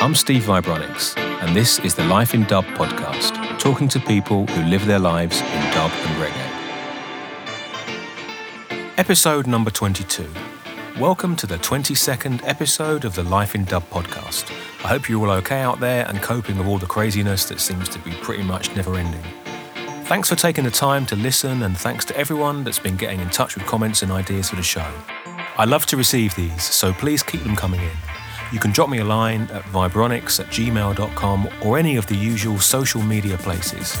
I'm Steve Vibronics, and this is the Life in Dub podcast, talking to people who live their lives in dub and reggae. Episode number 22. Welcome to the 22nd episode of the Life in Dub podcast. I hope you're all okay out there and coping with all the craziness that seems to be pretty much never ending. Thanks for taking the time to listen, and thanks to everyone that's been getting in touch with comments and ideas for the show. I love to receive these, so please keep them coming in. You can drop me a line at vibronics at gmail.com or any of the usual social media places.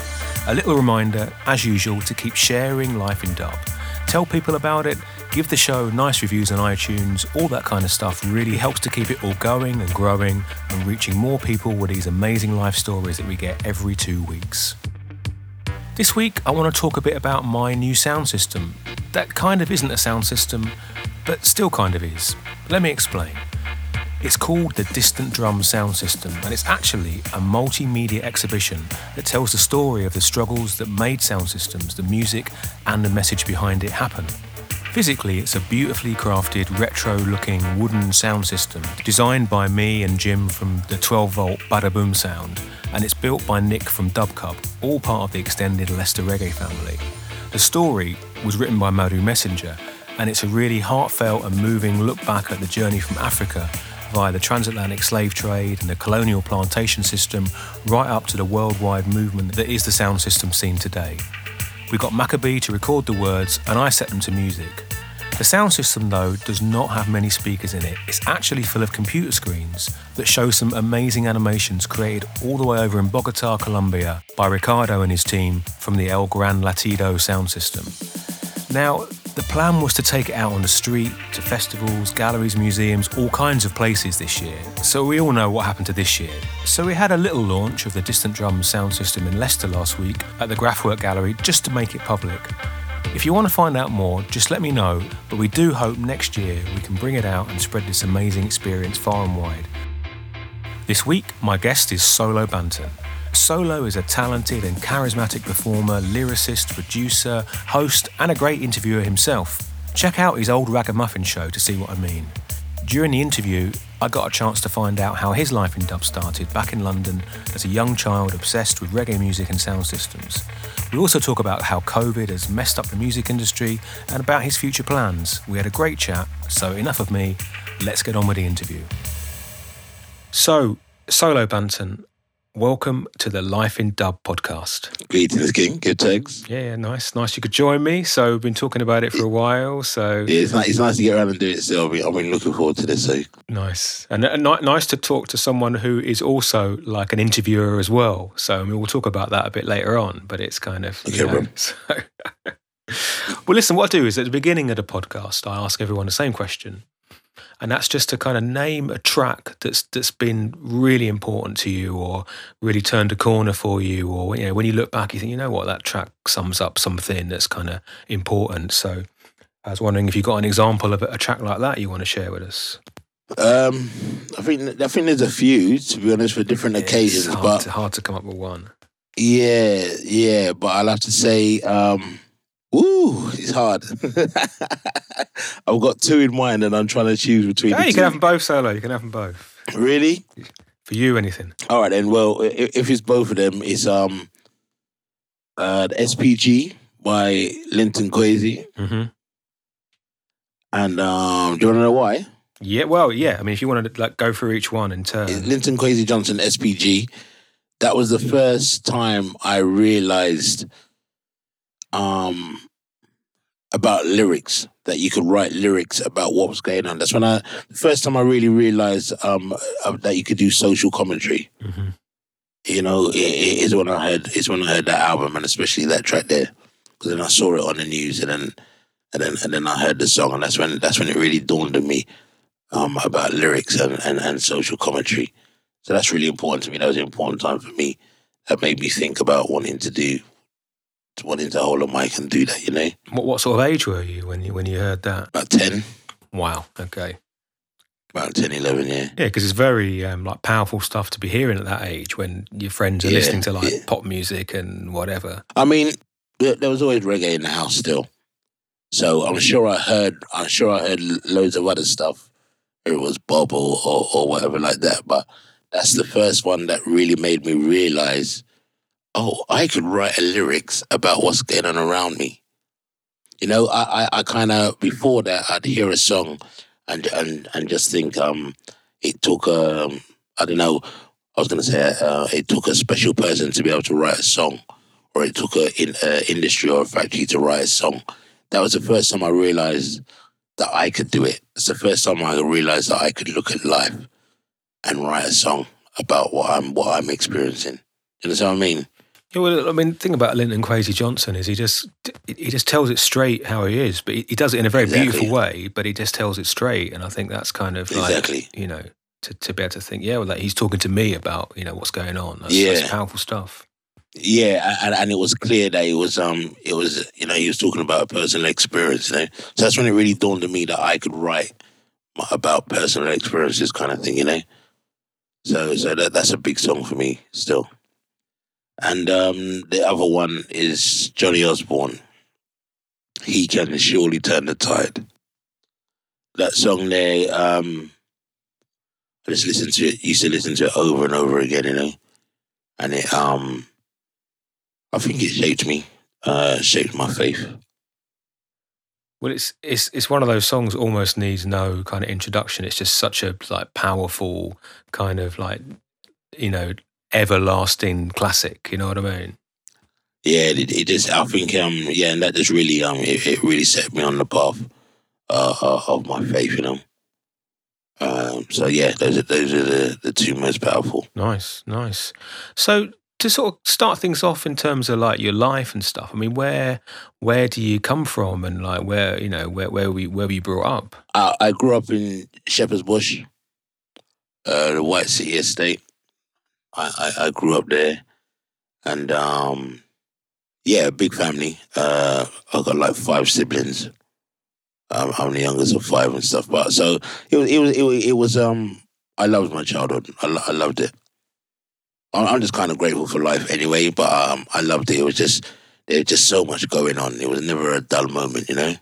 A little reminder, as usual, to keep sharing Life in Dub. Tell people about it, give the show nice reviews on iTunes, all that kind of stuff really helps to keep it all going and growing and reaching more people with these amazing life stories that we get every two weeks. This week, I want to talk a bit about my new sound system. That kind of isn't a sound system, but still kind of is. Let me explain. It's called the Distant Drum Sound System, and it's actually a multimedia exhibition that tells the story of the struggles that made sound systems, the music, and the message behind it happen. Physically, it's a beautifully crafted, retro looking wooden sound system designed by me and Jim from the 12 volt Bada Boom Sound, and it's built by Nick from Dubcub, all part of the extended Leicester Reggae family. The story was written by Madhu Messenger, and it's a really heartfelt and moving look back at the journey from Africa via the transatlantic slave trade and the colonial plantation system right up to the worldwide movement that is the sound system scene today. We got Macka B to record the words and I set them to music. The sound system, though, does not have many speakers in it. It's actually full of computer screens that show some amazing animations created all the way over in Bogota, Colombia by Ricardo and his team from the El Gran Latido sound system. Now, the plan was to take it out on the street, to festivals, galleries, museums, all kinds of places this year. So we all know what happened to this year. So we had a little launch of the Distant Drums sound system in Leicester last week at the Graphwork Gallery just to make it public. If you want to find out more, just let me know, but we do hope next year we can bring it out and spread this amazing experience far and wide. This week, my guest is Solo Banton. Solo is a talented and charismatic performer, lyricist, producer, host, and a great interviewer himself. Check out his old Ragamuffin show to see what I mean. During the interview, I got a chance to find out how his life in dub started back in London as a young child obsessed with reggae music and sound systems. We also talk about how COVID has messed up the music industry and about his future plans. We had a great chat, so enough of me, let's get on with the interview. So, Solo Banton, Welcome to the Life in Dub podcast. Greetings, King. Good thanks. Yeah, nice. Nice you could join me. So, we've been talking about it for a while. So, yeah, it's nice, it's nice to get around and do it. So, I've been, I've been looking forward to this. So, nice. And, and nice to talk to someone who is also like an interviewer as well. So, I mean, we'll talk about that a bit later on, but it's kind of. Okay, know, so. well, listen, what I do is at the beginning of the podcast, I ask everyone the same question and that's just to kind of name a track that's that's been really important to you or really turned a corner for you or you know when you look back you think you know what? That track sums up something that's kind of important. So I was wondering if you got an example of a track like that you want to share with us? Um I think I think there's a few to be honest for different it's occasions hard but hard to come up with one. Yeah yeah but I'll have to say um Ooh, it's hard. I've got two in mind, and I'm trying to choose between. Yeah, you two. can have them both solo. You can have them both. Really? For you, anything? All right, then. Well, if, if it's both of them, it's um, uh, the SPG by Linton Kwesi, mm-hmm. and um, do you want to know why? Yeah, well, yeah. I mean, if you want to like go through each one in turn, Linton Kwesi Johnson SPG. That was the first time I realized um, about lyrics that you could write lyrics about what was going on. That's when I the first time I really realized um, uh, that you could do social commentary. mm-hmm. You know, it, it is when I heard it's when I heard that album and especially that track there because then I saw it on the news and then and then and then I heard the song and that's when that's when it really dawned on me um, about lyrics and, and and social commentary. So that's really important to me. That was an important time for me. That made me think about wanting to do wanting to hold a mic and do that, you know. What, what sort of age were you when you when you heard that? About 10. Wow. Okay. About 10, 11, yeah. Yeah, because it's very um, like powerful stuff to be hearing at that age when your friends are Yeah, listening to like yeah. pop music and whatever. I mean, there, there was always reggae in the house still. So I'm sure I heard, I'm sure I heard loads of other stuff. It was Bob or, or, or whatever like that. But that's the first one that really made me realize, oh, I could write lyrics about what's going on around me. You know, I, I, I kind of before that I'd hear a song, and and and just think um it took um I don't know I was gonna say uh, it took a special person to be able to write a song, or it took a in, industry or a factory to write a song. That was the first time I realized that I could do it. It's the first time I realized that I could look at life and write a song about what I'm what I'm experiencing. You know what I mean? Yeah, well, I mean, the thing about Linton Kwesi Johnson is he just he just tells it straight how he is, but he, he does it in a very Exactly. beautiful way. But he just tells it straight, and I think that's kind of like Exactly. you know to, to be able to think, yeah, well, like he's talking to me about you know what's going on. That's, Yeah. that's powerful stuff. Yeah, and, and it was clear that it was um it was you know he was talking about a personal experience. You know, so that's when it really dawned on me that I could write about personal experiences, kind of thing. You know, so so that that's a big song for me still. And um the other one is Johnny Osbourne. He can surely turn the tide. That song there, um, I just listened to it. Used to listen to it over and over again. You know, and it um. I think it shaped me, uh, shaped my faith. Well, it's it's it's one of those songs almost needs no kind of introduction. It's just such a like powerful kind of like you know everlasting classic. You know what I mean? Yeah, it, it just, I think, um, yeah, and that just really, um, it, it really set me on the path uh, uh, of my faith, you know. Um, so yeah, those are those are the, the two most powerful. Nice, nice. So to sort of start things off in terms of like your life and stuff. I mean, where where do you come from, and like where you know where where we where were you brought up? I, I grew up in Shepherd's Bush, uh, the White City Estate. I, I, I grew up there, and um, yeah, big family. Uh, I got like five siblings. Um, I'm the youngest of five and stuff. But so it was, it was, it was, it was um, I loved my childhood. I, I loved it. I'm I'm just kind of grateful for life anyway. But um, I loved it. It was just there was just so much going on. It was never a dull moment, you know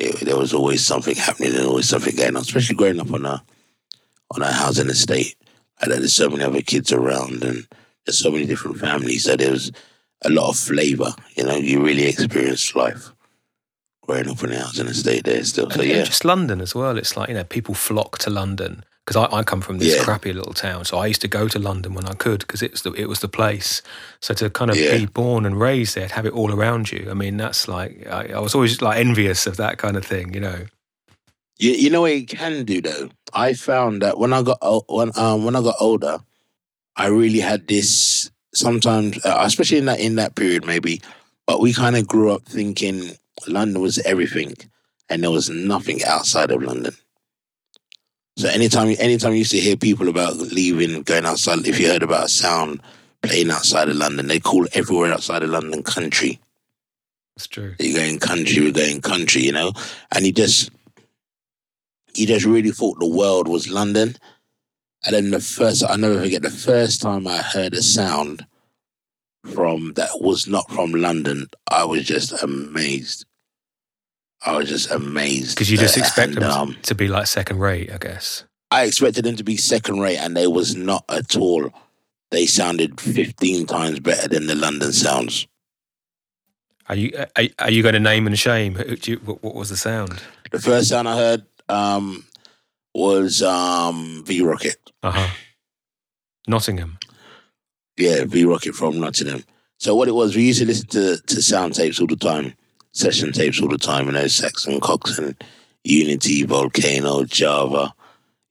it, there was always something happening and always something going on, especially growing up on a on a housing estate. And there's so many other kids around and there's so many different families that there was a lot of flavour. You know, you really experienced life growing up on a housing estate there still. So and, and yeah, just London as well. It's like you know people flock to London because I, I come from this Yeah. crappy little town, so I used to go to London when I could because it's the it was the place. So to kind of Yeah. be born and raised there, to have it all around you. I mean, that's like I, I was always like envious of that kind of thing. You know. You, you know what it can do though. I found that when I got when um when I got older, I really had this sometimes, uh, especially in that in that period maybe. But we kind of grew up thinking London was everything, and there was nothing outside of London. So anytime anytime you used to hear people about leaving, going outside, if you heard about a sound playing outside of London, they call everywhere outside of London country. That's true. You're going country, we're going country, you know? And you just he just really thought the world was London. And then the first I never forget the first time I heard a sound from that was not from London, I was just amazed. I was just amazed. Because you just expect and, them um, to be like second rate, I guess. I expected them to be second rate, and they was not at all. They sounded fifteen times better than the London sounds. Are you are, are you going to name and shame? Do you- What, what was the sound? The first sound I heard um, was um, V Rocket. Uh huh. Nottingham. Yeah, V Rocket from Nottingham. So what it was, we used to listen to to sound tapes all the time, session tapes all the time. You know, Saxon, Coxsone, Unity, Volcano, Java,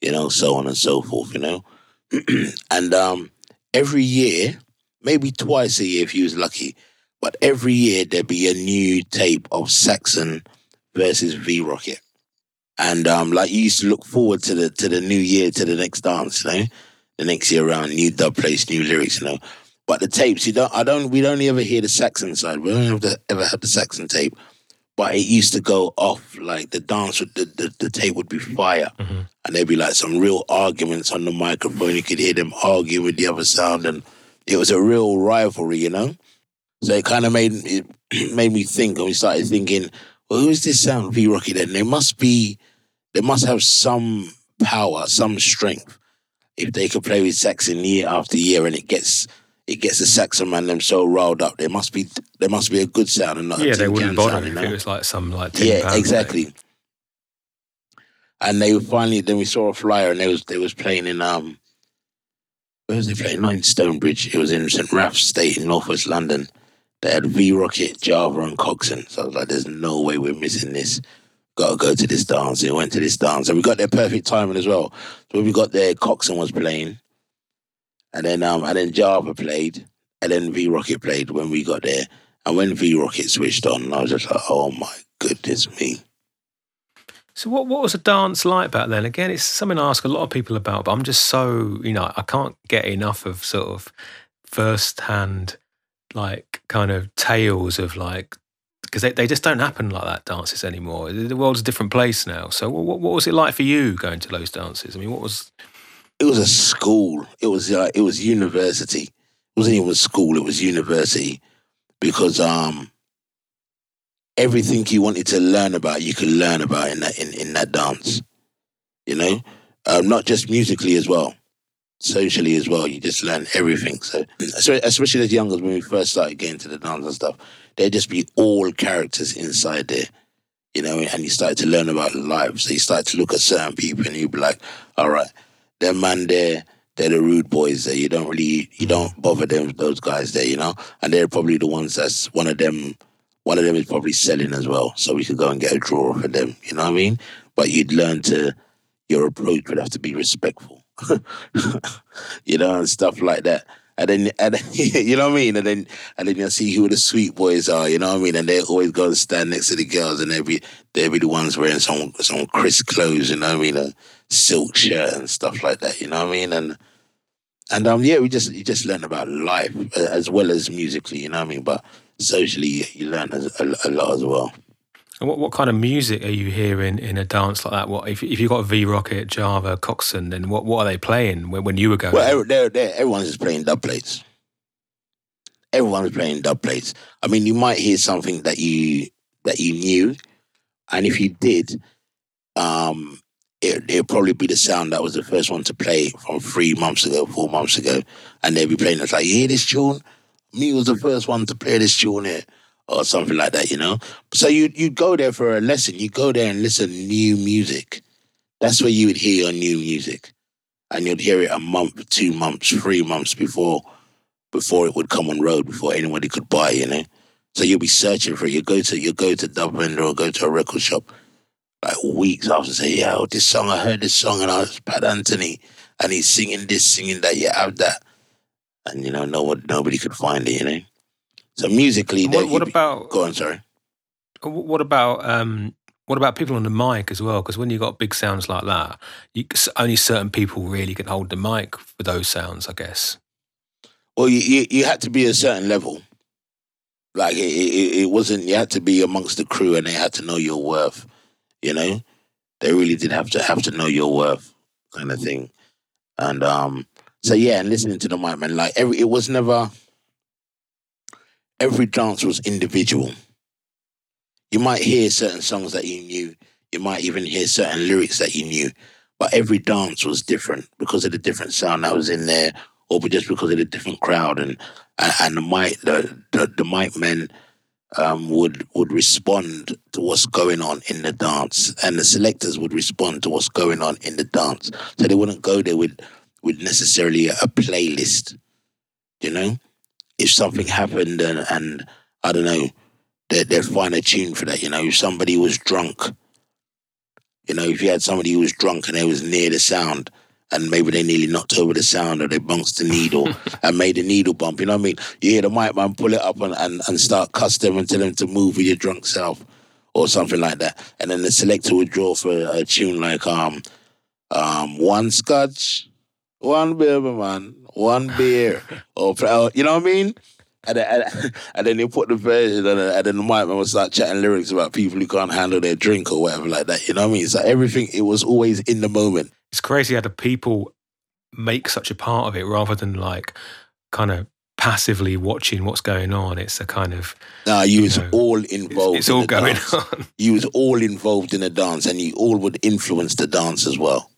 you know, so on and so forth. You know, and um, every year, maybe twice a year if you was lucky, but every year there'd be a new tape of Saxon versus V Rocket. And um, like you used to look forward to the to the new year, to the next dance, you know, the next year around, new dub place, new lyrics, you know. But the tapes, you don't, I don't, we'd only ever hear the Saxon side. We don't have to, ever have the Saxon tape. But it used to go off like the dance, would, the, the the tape would be fire, Mhm. and there'd be like some real arguments on the microphone. You could hear them arguing with the other sound, and it was a real rivalry, you know. So it kind of made it made me think, and we started thinking, well, who's this sound V Rocky? Then they must be, they must have some power, some strength if they could play with Saxon year after year and it gets it gets the Saxon man them so riled up, there must be there must be a good sound and not yeah, a they wouldn't bother sound, if it was like some like Yeah, pound thing. exactly. And they were finally then we saw a flyer and they was they was playing in um where was they playing? Not in Stonebridge. It was in St. Ralph's State in Northwest London. They had V Rocket, Java, and Coxsone. So I was like, there's no way we're missing this. Gotta go to this dance. We went to this dance. And we got there perfect timing as well. So we got there, Coxsone was playing. And then um and then Java played. And then V Rocket played when we got there. And when V Rocket switched on, I was just like, oh my goodness me. So what what was a dance like back then? Again, it's something I ask a lot of people about, but I'm just so you know I can't get enough of sort of first hand like kind of tales of like because they, they just don't happen like that dances anymore. The world's a different place now. So what, what was it like for you going to those dances? I mean, what was it was a school. It was uh, it was university. It wasn't even school. It was university because um everything you wanted to learn about, you could learn about in that in, in that dance. You know, um, not just musically as well, socially as well. You just learn everything. So, so especially as young as when we first started getting to the dance and stuff, there'd just be all characters inside there. You know, and you started to learn about life. So you start to look at certain people, and you'd be like, "All right, that man there, they're the rude boys there. You don't really, you mm. don't bother them, those guys there, you know. And they're probably the ones that's one of them. One of them is probably selling as well, so we could go and get a draw for them. You know what I mean? But you'd learn to your approach would have to be respectful, you know, and stuff like that. And then, and you know what I mean? And then, and then you'll see who the sweet boys are, you know what I mean? And they always go and stand next to the girls, and they'll be, they'll be the ones wearing some, some crisp clothes, you know what I mean? A silk shirt and stuff like that, you know what I mean? And, and um, yeah, we just, you just learn about life uh, as well as musically, you know what I mean? But socially, you learn a, a lot as well. And what, what kind of music are you hearing in a dance like that? What if if you got V Rocket, Java, Coxsone, then what what are they playing when, when you were going? Well, they're, they're, everyone's just playing dub plates. Everyone's playing dub plates. I mean, you might hear something that you that you knew, and if you did, um, it, it'd probably be the sound that was the first one to play from three months ago, four months ago, and they'd be playing. It's like, you hear this tune? Me was the first one to play this tune here, or something like that, you know. So you you go there for a lesson. You go there and listen to new music. That's where you would hear your new music, and you'd hear it a month, two months, three months before before it would come on road, before anybody could buy, you know. So you'll be searching for it. You go to you go to Dub Vendor or go to a record shop like weeks after say, oh, this song I heard this song and I was Pad Anthony and he's singing this, singing that, you have that. And you know, no nobody could find it, you know. So musically what, what about go on, sorry. What about um, what about people on the mic as well? Because when you got big sounds like that, you, only certain people really can hold the mic for those sounds, I guess. Well, you, you you had to be a certain level. Like it, it, it wasn't. You had to be amongst the crew, and they had to know your worth. You know, they really did have to have to know your worth, kind of thing. And um, so yeah, and listening to the mic man, like every, it was never. Every dance was individual. You might hear certain songs that you knew. You might even hear certain lyrics that you knew, but every dance was different because of the different sound that was in there or just because of the different crowd and and, and the mic the, the the mic men um, would would respond to what's going on in the dance, and the selectors would respond to what's going on in the dance. So they wouldn't go there with with necessarily a, a playlist. You know, if something happened and and I don't know, they they'd find a tune for that. You know, if somebody was drunk. You know, if you had somebody who was drunk and they was near the sound, and maybe they nearly knocked over the sound or they bounced the needle and made the needle bump. You know what I mean? You hear the mic man pull it up and, and, and start cuss them and tell them to move with your drunk self or something like that. And then the selector would draw for a tune like um um one scotch, one beer man, one beer. or you know what I mean? And then, and, then they put the version and then, and then the mic man would start chatting lyrics about people who can't handle their drink or whatever like that. You know what I mean? So everything it was always in the moment. It's crazy how the people make such a part of it rather than like kind of passively watching what's going on. It's a kind of Nah, you was know, all it's, involved. it's in all going dance. on. You was all involved in the dance, and you all would influence the dance as well.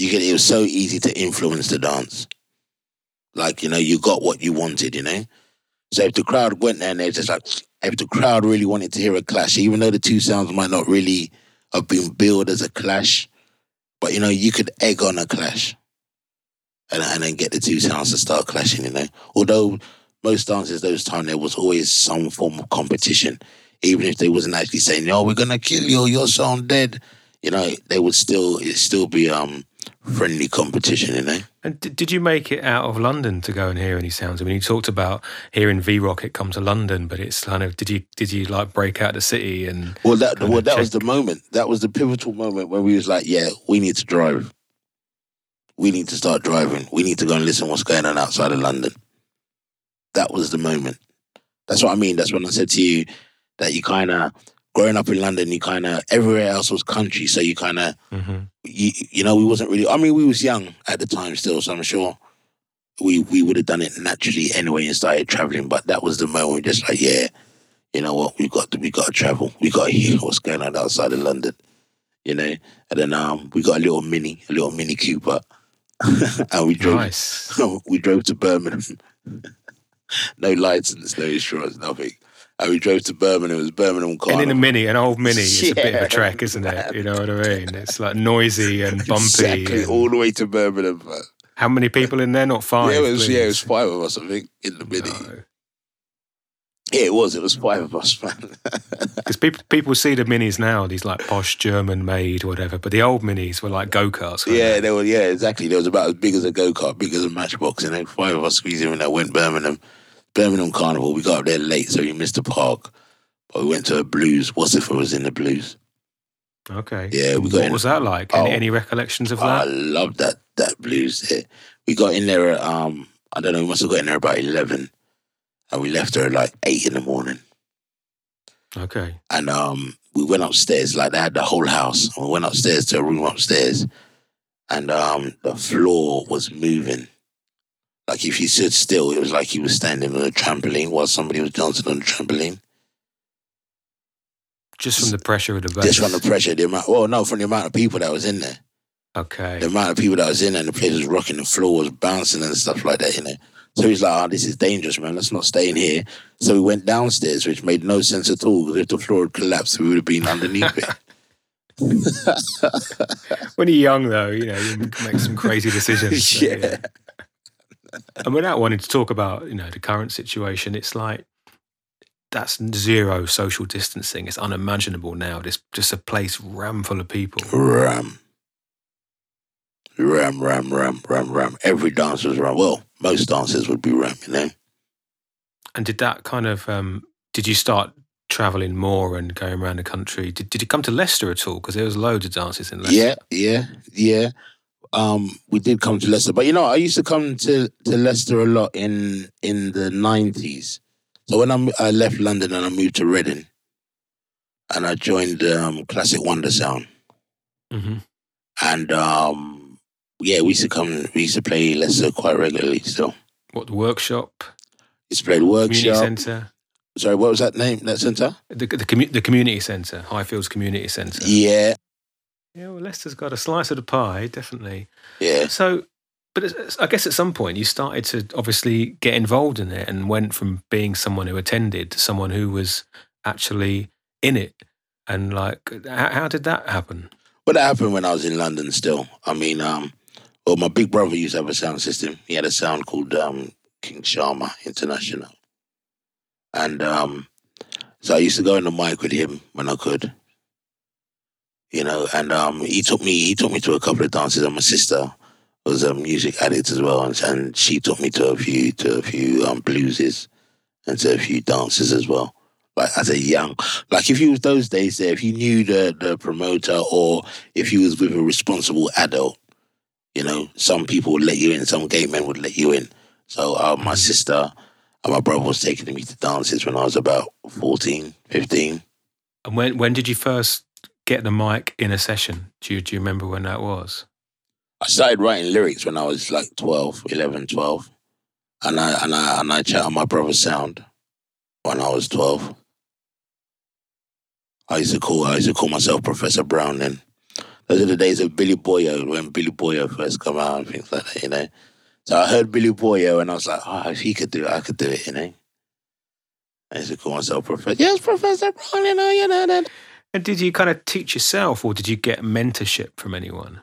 You get it was so easy to influence the dance. Like you know, you got what you wanted. You know, so if the crowd went there and they're just like, if the crowd really wanted to hear a clash, even though the two sounds might not really have been billed as a clash, but you know, you could egg on a clash, and and then get the two sounds to start clashing. You know, although most dances those times there was always some form of competition, even if they wasn't actually saying, "No, we're gonna kill you, your sound dead." You know, they would still it still be um friendly competition, you know. And did, did you make it out of London to go and hear any sounds? I mean, you talked about hearing V Rocket come to London, but it's kind of did you did you like break out the city and? Well, that well that check? was the moment. That was the pivotal moment when we was like, yeah, we need to drive. We need to start driving. We need to go and listen what's going on outside of London. That was the moment. That's what I mean. That's when I said to you that you kind of growing up in London, you kind of everywhere else was country, so you kind of mm-hmm. you, you know we wasn't really. I mean, we was young at the time still, so I'm sure we we would have done it naturally anyway and started traveling. But that was the moment, just like yeah, you know what, we got to we got to travel, we got to hear what's going on outside of London, you know. And then um, we got a little mini, a little mini Cooper, and we drove. Nice. we drove to Birmingham. no license, no insurance, nothing. Oh, and we drove to Birmingham. It was Birmingham Carnival. And in a mini, an old mini, it's yeah. a bit of a trek, isn't it? You know what I mean? It's like noisy and bumpy. Exactly, and... all the way to Birmingham. How many people in there? Not five. Yeah, it was. Yeah, it was five of us. I think in the mini. No. Yeah, it was. It was five of us, man. Because people people see the minis now, these like posh German made, whatever. But the old minis were like go karts. Yeah, they? they were. Yeah, exactly. They was about as big as a go kart, big as a matchbox, and then five of us squeezed in that went Birmingham, Birmingham Carnival. We got up there late, so we missed the park. But we went to a blues. What's if it was in the blues? Okay. Yeah, we got. What in, was that like? Any, oh, any recollections of that? I love that that blues. There. We got in there at um, I don't know. We must have got in there about eleven, and we left there at like eight in the morning. Okay. And um, we went upstairs. Like they had the whole house. And we went upstairs to a room upstairs, and um, the floor was moving. Like if you stood still, it was like he was standing on a trampoline while somebody was dancing on a trampoline. Just from the pressure of the bass? Just from the pressure, the amount, well, no, from the amount of people that was in there. Okay. The amount of people that was in there and the place was rocking, the floor was bouncing and stuff like that, you know. So he's like, oh, this is dangerous, man. Let's not stay in here. So we went downstairs, which made no sense at all because if the floor had collapsed, we would have been underneath it. when you're young, though, you know, you make some crazy decisions. So, yeah. yeah. And without wanting to talk about, you know, the current situation, it's like that's zero social distancing. It's unimaginable now. There's just a place ram full of people. Ram. Ram, ram, ram, ram, ram. Every dancer's ram. Well, most dancers would be ram, you know. And did that kind of, um, did you start traveling more and going around the country? Did, did you come to Leicester at all? Because there was loads of dances in Leicester. Yeah, yeah, yeah. Um, we did come to Leicester, but you know, I used to come to, to Leicester a lot in in the nineties so when I, I left London and I moved to Reading, and I joined um, Classic Wonder Sound, mm-hmm. and um, yeah, we used to come, we used to play Leicester quite regularly. Still, what the workshop? It's played workshop. Community centre. Sorry, what was that name? That centre? The the, commu- the community centre, Highfields Community Centre. Yeah. Yeah, well, Leicester's got a slice of the pie, definitely. Yeah. So but I guess at some point you started to obviously get involved in it and went from being someone who attended to someone who was actually in it. And like, how, how did that happen? Well, that happened when I was in London still. I mean, um, well, my big brother used to have a sound system. He had a sound called um, King Sharma International. And um, so I used to go in the mic with him when I could. You know, and um, he took me he took me to a couple of dances and my sister was a music addict as well, and, and she took me to a few to a few um, blueses and to a few dances as well. Like as a young, like if you was those days there, if you knew the the promoter or if you was with a responsible adult, you know, some people would let you in, some gay men would let you in. So uh, my mm-hmm. sister and my brother was taking me to dances when I was about 14, 15. And when when did you first get the mic in a session? Do you, do you remember when that was? I started writing lyrics when I was like 12, 11, 12. And I, and I, and I chatted my brother's sound when I was 12. I used to call, I used to call myself Professor Brown then. Those are the days of Billy Boyo when Billy Boyo first come out and things like that, you know. So I heard Billy Boyo and I was like, oh, if he could do it, I could do it, you know. I used to call myself Professor. Yes, Professor Brown, you know, you know that. And did you kind of teach yourself, or did you get mentorship from anyone?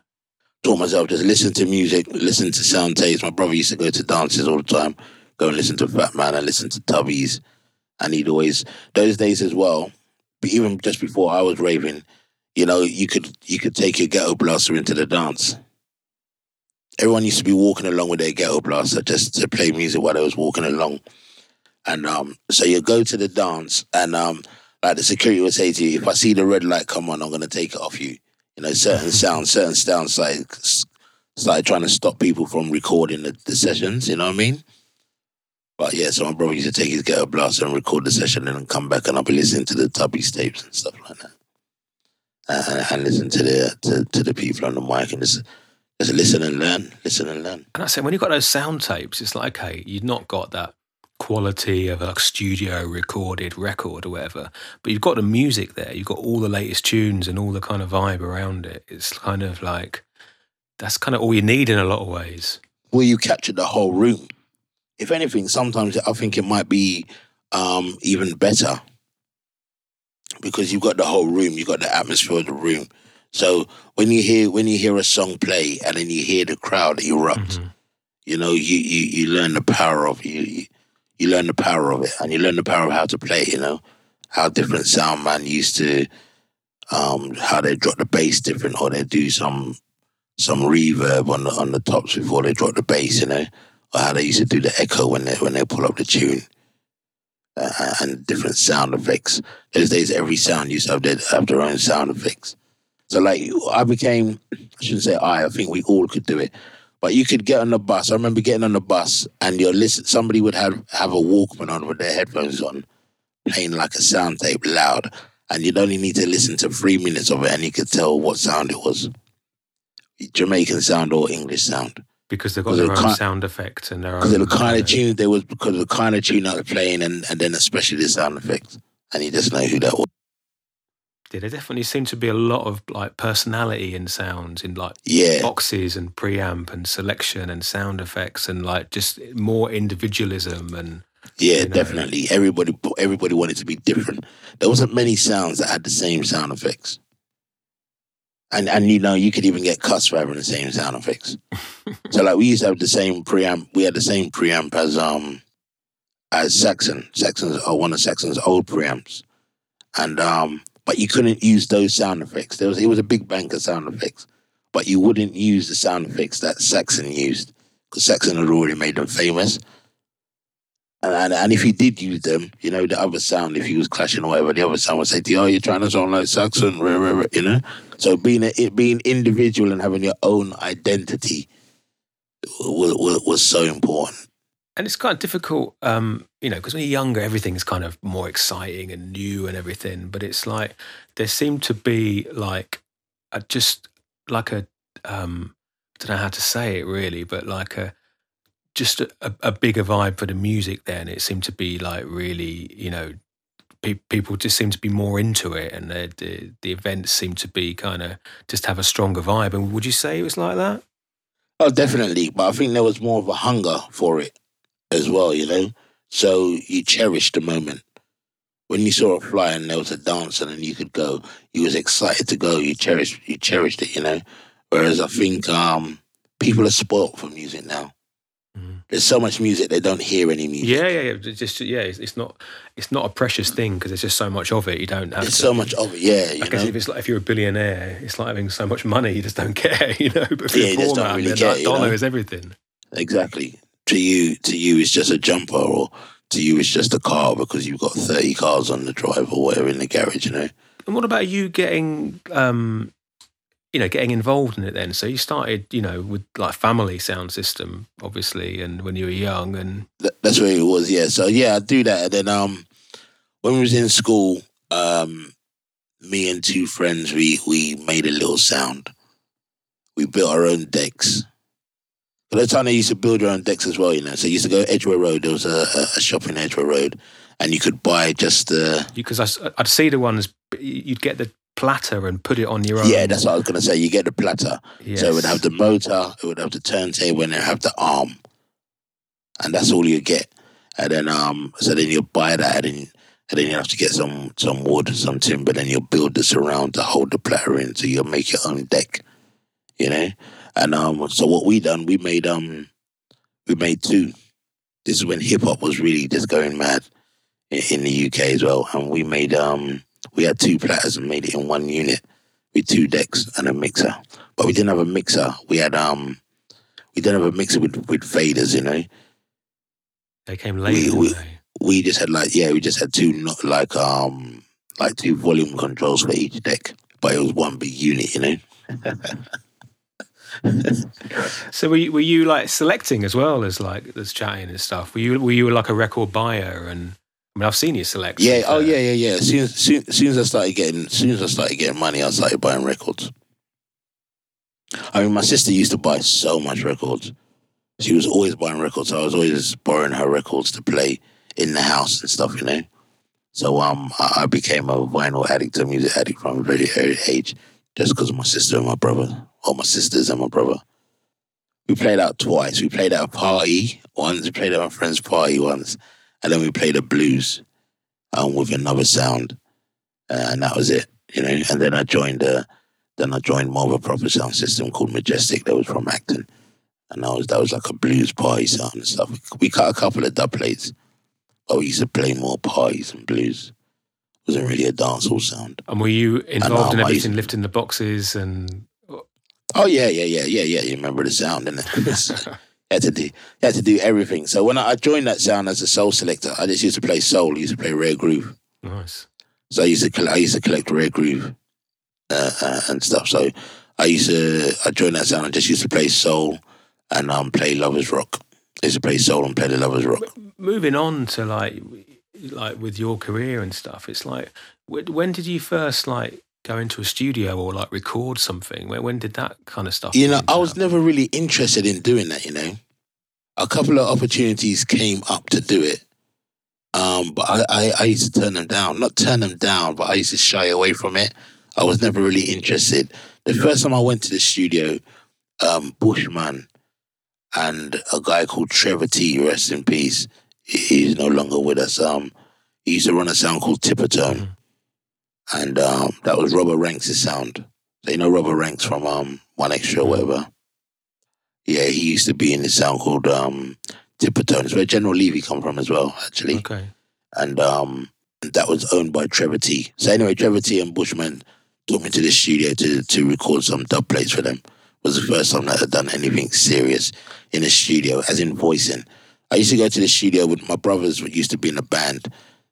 Taught myself just listen to music, listen to sound tapes. My brother used to go to dances all the time, go and listen to Fat Man and listen to Tubbies. And he'd always those days as well. But even just before I was raving, you know, you could you could take your ghetto blaster into the dance. Everyone used to be walking along with their ghetto blaster just to play music while they was walking along. And um, so you go to the dance, and um, like the security would say to you, "If I see the red light come on, I'm going to take it off you." You know, certain sounds, certain sounds, like started trying to stop people from recording the, the, sessions. You know what I mean? But yeah, so my brother used to take his ghetto blaster and record the session, and then come back, and I'll be listening to the Tubbies tapes and stuff like that, and, and listen to the to, to the people on the mic and just just listen and learn, listen and learn. And I say, when you've got those sound tapes, it's like okay, you've not got that quality of a like studio recorded record or whatever. But you've got the music there. You've got all the latest tunes and all the kind of vibe around it. It's kind of like that's kind of all you need in a lot of ways. Well, you capture the whole room. If anything, sometimes I think it might be um, even better because you've got the whole room. You've got the atmosphere of the room. So when you hear when you hear a song play and then you hear the crowd erupt, mm-hmm. you know you, you you learn the power of you, you you learn the power of it and you learn the power of how to play, you know, how different sound man used to, um, how they drop the bass different or they do some, some reverb on the, on the tops before they drop the bass, you know, or how they used to do the echo when they, when they pull up the tune. Uh, and different sound effects. Those days, every sound used to have their, have their own sound effects. So, like, I became, I shouldn't say I, I think we all could do it. But you could get on the bus. I remember getting on the bus and you're listen. Somebody would have have a Walkman on with their headphones on, playing like a sound tape loud, and you'd only need to listen to three minutes of it, and you could tell what sound it was, Jamaican sound or English sound. Because they've got their own kind, sound effects and their own. Because of the kind of tune they was, because of the kind of tune that was playing, and and then especially the sound effects, and you just know who that was. Yeah, there definitely seemed to be a lot of like personality in sounds in like yeah. boxes and preamp and selection and sound effects and like just more individualism and yeah, you know. definitely. Everybody everybody wanted to be different. There wasn't many sounds that had the same sound effects. And and you know, you could even get cuts for having the same sound effects. so like we used to have the same preamp we had the same preamp as um as Saxon. Saxon's or one of Saxon's old preamps. And um but you couldn't use those sound effects. There was it was a big bank of sound effects, but you wouldn't use the sound effects that Saxon used because Saxon had already made them famous. And, and, and if he did use them, you know, the other sound, if he was clashing or whatever, the other sound would say "Oh, you're trying to sound like Saxon," you know. So being a, it being individual and having your own identity was, was, was so important and it's kind of difficult, um, you know, because when you're younger, everything's kind of more exciting and new and everything. But it's like there seemed to be like a, just like a um, I don't know how to say it really, but like a just a, a bigger vibe for the music. Then it seemed to be like really, you know, pe- people just seem to be more into it, and the the, the events seem to be kind of just have a stronger vibe. And would you say it was like that? Oh, definitely. But I think there was more of a hunger for it as well, you know. So you cherish the moment. When you saw a fly and there was a dance and then you could go, you was excited to go. You cherished, you cherished it, you know. Whereas I think um, people are spoilt for music now. Mm. There's so much music they don't hear any music. Yeah, yeah, yeah. Just yeah, it's, it's not it's not a precious thing because there's just so much of it. You don't have. There's to, so much of it. Yeah, I guess know? if it's like if you're a billionaire, it's like having so much money, you just don't care, you know. But for yeah, a poor man, really care, that dollar know? is everything. Exactly to you to you it's just a jumper or to you it's just a car because you've got 30 cars on the drive or whatever in the garage you know? And what about you getting um you know getting involved in it then? So you started you know with like family sound system obviously and when you were young and that's where it was yeah. So yeah i do that. And then um when we was in school um me and two friends we we made a little sound. We built our own decks but at the time, they used to build your own decks as well, you know. So you used to go Edgware Road. There was a, a shop in Edgware Road, and you could buy just the. Because I'd see the ones you'd get the platter and put it on your own. Yeah, that's what I was gonna say. You get the platter, Yes. so it would have the motor, it would have the turntable, and it would have the arm, and that's all you get. And then um, so then you buy that, and then, and then you have to get some some wood, some timber, then you build the surround to hold the platter in, so you'll make your own deck, you know. And um, so what we done, we made um, we made two. This is when hip hop was really just going mad in, in the UK as well, and we made um, we had two platters and made it in one unit with two decks and a mixer. But we didn't have a mixer. We had um, we didn't have a mixer with with faders, you know. They came later. we- didn't? We just had like yeah, we just had two not like um like two volume controls for each deck, but it was one big unit, you know. So were you, were you like selecting as well as like as chatting and stuff? Were you were you like a record buyer and I mean I've seen you select. Yeah. Oh yeah, yeah, yeah. As soon as, soon, as soon as I started getting, soon as I started getting money, I started buying records. I mean, my sister used to buy so much records. She was always buying records. So I was always borrowing her records to play in the house and stuff, you know. So um, I, I became a vinyl addict, a music addict from a very early age, just because of my sister and my brother, or my sisters and my brother. We played out twice. We played at a party once. We played at my friend's party once, and then we played a blues um, with another sound, uh, and that was it. You know, and then I joined uh, then I joined more of a proper sound system called Majestic that was from Acton, and that was that was like a blues party sound and stuff. We cut a couple of dub plates, but we used to play more parties and blues. It wasn't really a dancehall sound. And were you involved in um, I everything, used- lifting the boxes and Oh yeah, yeah, yeah, yeah, yeah. You remember the sound, and had to do had to do everything. So when I, I joined that sound as a soul selector, I just used to play soul. I used to play rare groove. nice? So I used to I used to collect rare groove uh, uh, and stuff. So I used to I joined that sound and just used to play soul and um play lovers rock. I used to play soul and play the lovers rock. Moving on to like like with your career and stuff, it's like when did you first like go into a studio or like record something? When, when did that kind of stuff? You know, I was happen? never really interested in doing that. You know, a couple of opportunities came up to do it, um, but I, I I used to turn them down. Not turn them down, but I used to shy away from it. I was never really interested. The first time I went to the studio, um, Bushman and a guy called Trevor T, rest in peace. He's no longer with us. Um, he used to run a sound called Tippertone, Mhm. And um, that was Robert Ranks' sound. So you know Robert Ranks from um, One Extra or whatever. Yeah, he used to be in this sound called um, Tippertone. It's where General Levy come from as well, actually Okay. and um, that was owned by Trevor T. So anyway, Trevor T and Bushman took me to the studio to to record some dub plates for them. It was the first time that I had done anything serious in a studio, as in voicing. I used to go to the studio with my brothers. who used to be in a band.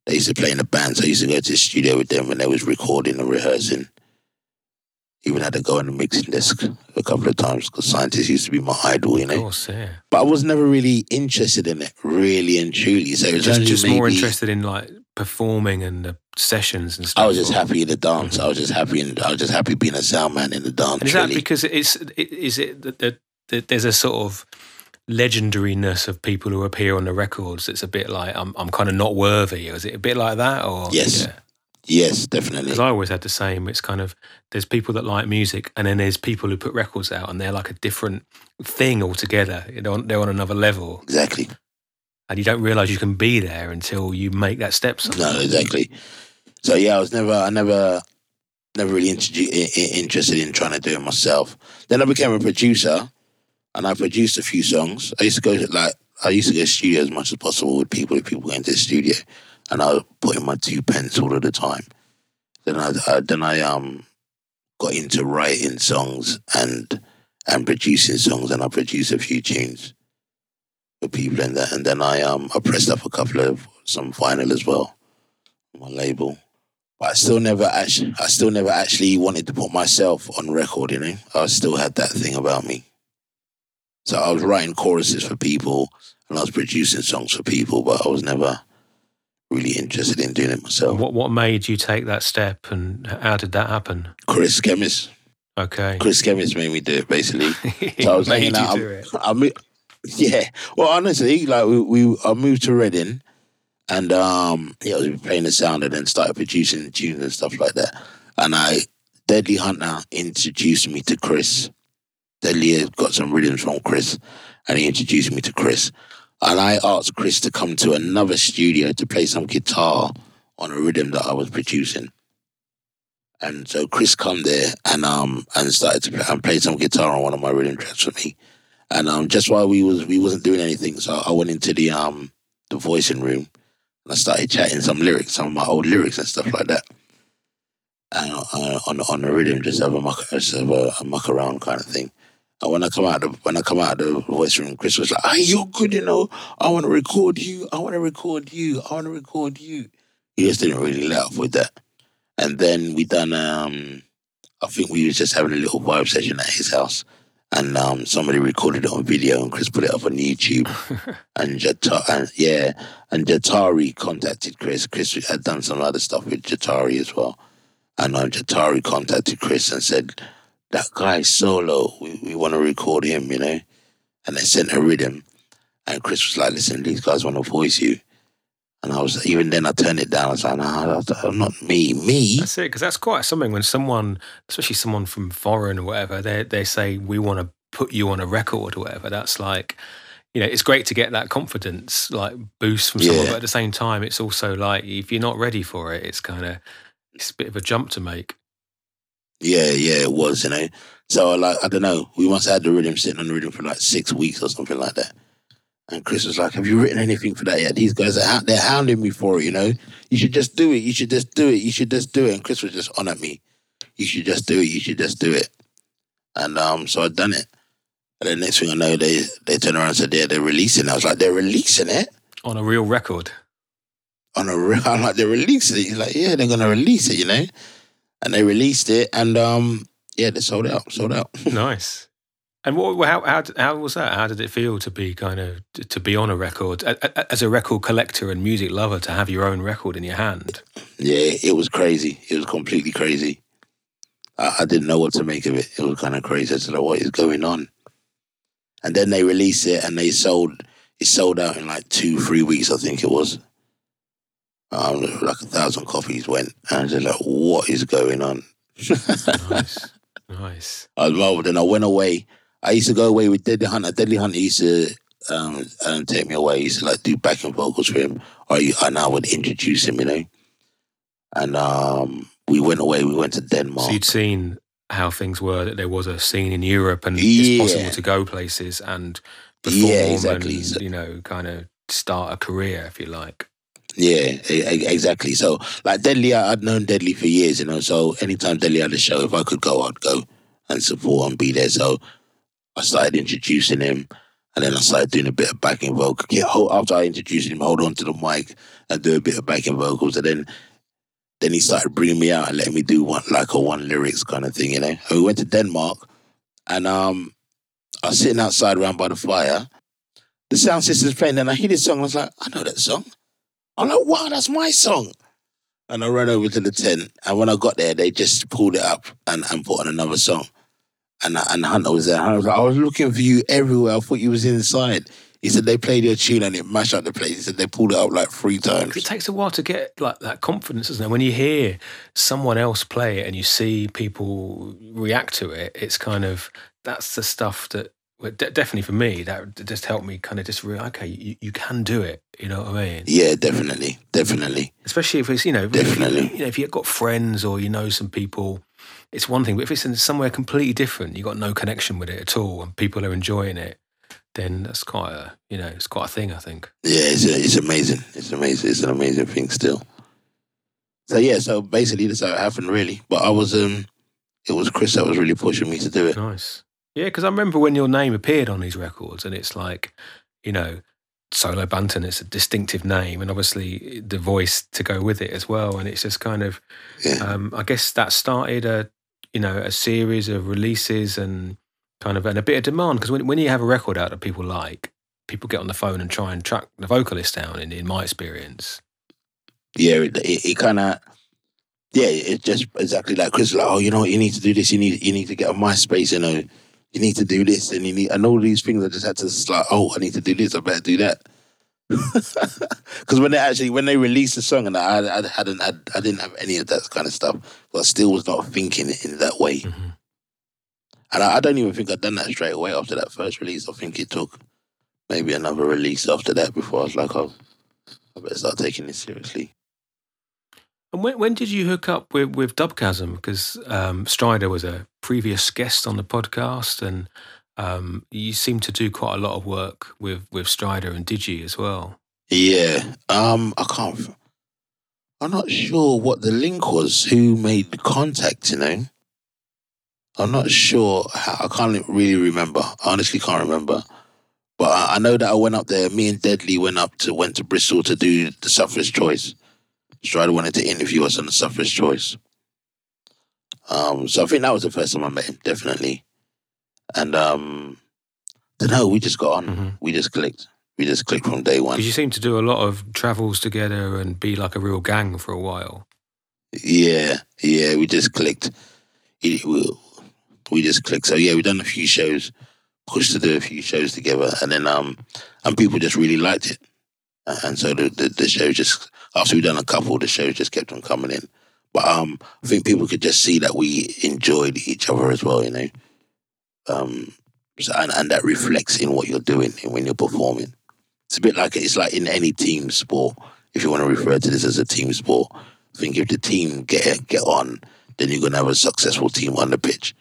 They used to play in the bands. I used to go to the studio with them when they was recording and rehearsing. Even had to go on the mixing desk a couple of times because scientists used to be my idol, you Of know. course, yeah. But I was never really interested in it, really and truly. So it was Just, just more interested in like performing and the sessions and stuff. I was just happy in the dance. Mm-hmm. I was just happy, in, I was just happy being a sound man in the dance. And is that really. because it's it- is it that, that, that there's a sort of legendariness of people who appear on the records it's a bit like I'm I'm kind of not worthy. Is it a bit like that or Yes. yes, definitely. Because I always had the same. It's kind of there's people that like music, and then there's people who put records out, and they're like a different thing altogether. They're on, they're on another level, Exactly. and you don't realize you can be there until you make that step. No, exactly. So yeah, I was never, I never, never really introdu- i- i- interested in trying to do it myself. Then I became a producer, and I produced a few songs. I used to go to, like, I used to go to studio as much as possible with people. If people went to the studio, and I would put in my two pence all of the time. Then I, I then I um got into writing songs and and producing songs, and I produced a few tunes for people, and that, and then I um I pressed up a couple of some vinyl as well on my label. But I still never actually, I still never actually wanted to put myself on record. You know, I still had that thing about me. So I was writing choruses for people, and I was producing songs for people, but I was never really interested in doing it myself. What what made you take that step, and how did that happen? Chris Chemist, Okay, Chris Chemist made me do it basically. So I was made hanging out. it. I mo- yeah. Well, honestly, like we, we I moved to Reading, and um, yeah, I was playing the sound and then started producing tunes and stuff like that. And I Deadly Hunter introduced me to Chris. Deadly had got some rhythms from Chris, and he introduced me to Chris. And I asked Chris to come to another studio to play some guitar on a rhythm that I was producing. And so Chris come there and um and started to play, and play some guitar on one of my rhythm tracks for me. And um just while we was we wasn't doing anything, so I went into the um the voicing room and I started chatting some lyrics, some of my old lyrics and stuff like that. And uh, on on the rhythm, just have a muck, just have a, a muck around kind of thing. And when I come out of when I come out of the voice room, Chris was like, "Hey, you're good, you know. I want to record you. I want to record you. I want to record you." He just didn't really let off with that. And then we done. um I think we was just having a little vibe session at his house, and um somebody recorded it on video, and Chris put it up on YouTube. and Jata, and yeah, and Jahtari contacted Chris. Chris had done some other stuff with Jahtari as well, and um, Jahtari contacted Chris and said that guy solo, we, we want to record him, you know. And they sent a rhythm. And Chris was like, listen, these guys want to voice you. And I was, even then I turned it down. I was like, no, nah, not me. Me? That's it, because that's quite something when someone, especially someone from foreign or whatever, they, they say, we want to put you on a record or whatever. That's like, you know, it's great to get that confidence, like boost from someone, yeah. but at the same time, it's also like, if you're not ready for it, it's kind of, it's a bit of a jump to make. Yeah, yeah, it was, you know. So like I don't know, we must have had the rhythm sitting on the rhythm for like six weeks or something like that. And Chris was like, "Have you written anything for that yet?" These guys are they're hounding me for it, you know. You should just do it. You should just do it. You should just do it. And Chris was just on at me. You should just do it. You should just do it. And um, so I done it. And the next thing I know, they they turned around and said, "Yeah, they're releasing." It. I was like, "They're releasing it on a real record." On a real, I'm like, "They're releasing it." He's like, "Yeah, they're gonna release it," you know and they released it, and um, yeah, they sold out, sold out. nice. And what, how, how, how was that? How did it feel to be kind of to be on a record as a record collector and music lover to have your own record in your hand? Yeah, it was crazy. It was completely crazy. I, I didn't know what to make of it. It was kind of crazy. I said, "What is going on?" And then they released it, and they sold. It sold out in like two, three weeks, I think it was. Um, like a thousand copies went, and I was like, "What is going on?" nice, nice. I was well, then I went away. I used to go away with Deadly Hunta. Deadly Hunta used to um, um, take me away. He used to like do backing vocals for him, or you, and I would introduce him, you know. And um, we went away. We went to Denmark. So you'd seen how things were. That there was a scene in Europe, and yeah. it's possible to go places and perform, yeah, exactly. and you know, kind of start a career if you like. Yeah, exactly. So, like Deadly, I'd known Deadly for years, you know. So, anytime Deadly had a show, if I could go, I'd go and support and be there. So, I started introducing him, and then I started doing a bit of backing vocals. Yeah, after I introduced him, hold on to the mic and do a bit of backing vocals, and then then he started bringing me out and letting me do one like a one lyrics kind of thing, you know. And we went to Denmark, and um, I was sitting outside around by the fire. The sound system's playing, and I hear this song. I was like, I know that song. I'm like, wow, that's my song. And I ran over to the tent. And when I got there, they just pulled it up and, and put on another song. And and Hunta was there. I was like, I was looking for you everywhere. I thought you was inside. He said they played your tune and it mashed up the place. He said they pulled it up like three times. It takes a while to get like that confidence, doesn't it? When you hear someone else play it and you see people react to it, it's kind of that's the stuff that well, de- definitely for me, that just helped me kind of just realize, okay, you, you can do it. You know what I mean? Yeah, definitely, definitely. Especially if it's you know, definitely. If, you know, if you've got friends or you know some people, it's one thing. But if it's in somewhere completely different, you've got no connection with it at all, and people are enjoying it, then that's quite a you know, it's quite a thing. I think. Yeah, it's a, it's amazing. It's amazing. It's an amazing thing still. So yeah, so basically that's how it happened, really. But I was um, it was Chris that was really pushing me to do it. Nice. Yeah, because I remember when your name appeared on these records, and it's like, you know, Solo Banton, it's a distinctive name, and obviously the voice to go with it as well. And it's just kind of, yeah. um, I guess that started a, you know, a series of releases and kind of and a bit of demand because when when you have a record out that people like, people get on the phone and try and track the vocalist down. In in my experience, yeah, it, it, it kind of yeah, it's just exactly like Chris. Like, oh, you know, what, you need to do this. You need you need to get on MySpace. You know, you need to do this and you need and all these things I just had to like, oh, I need to do this, I better do that. Because when they actually when they released the song and I, I hadn't I, I didn't have any of that kind of stuff, but I still was not thinking in that way. Mhm. And I, I don't even think I'd done that straight away after that first release. I think it took maybe another release after that before I was like, oh, I better start taking this seriously. And when, when did you hook up with, with Dubcasm? Because um, Strider was a previous guest on the podcast, and um, you seem to do quite a lot of work with, with Strider and Digi as well. Yeah. Um, I can't. I'm not sure what the link was. Who made the contact? You know. I'm not sure. How, I can't really remember. I honestly can't remember. But I, I know that I went up there. Me and Deadly went up to went to Bristol to do the Suffrage Choice. Strider wanted to interview us on the Suffrage Choice. Um, so I think that was the first time I met him, definitely. And um, don't know. We just got on. Mhm. We just clicked. We just clicked from day one. Because you seem to do a lot of travels together and be like a real gang for a while. Yeah, yeah, we just clicked. We, we just clicked. So yeah, we've done a few shows, pushed to do a few shows together, and then um, and people just really liked it, and so the the, the show just after we done a couple, the shows just kept on coming in. But um, I think people could just see that we enjoyed each other as well, you know. Um, so, and and that reflects in what you're doing and when you're performing. It's a bit like it's like in any team sport. If you want to refer to this as a team sport, I think if the team get get on, then you're gonna have a successful team on the pitch.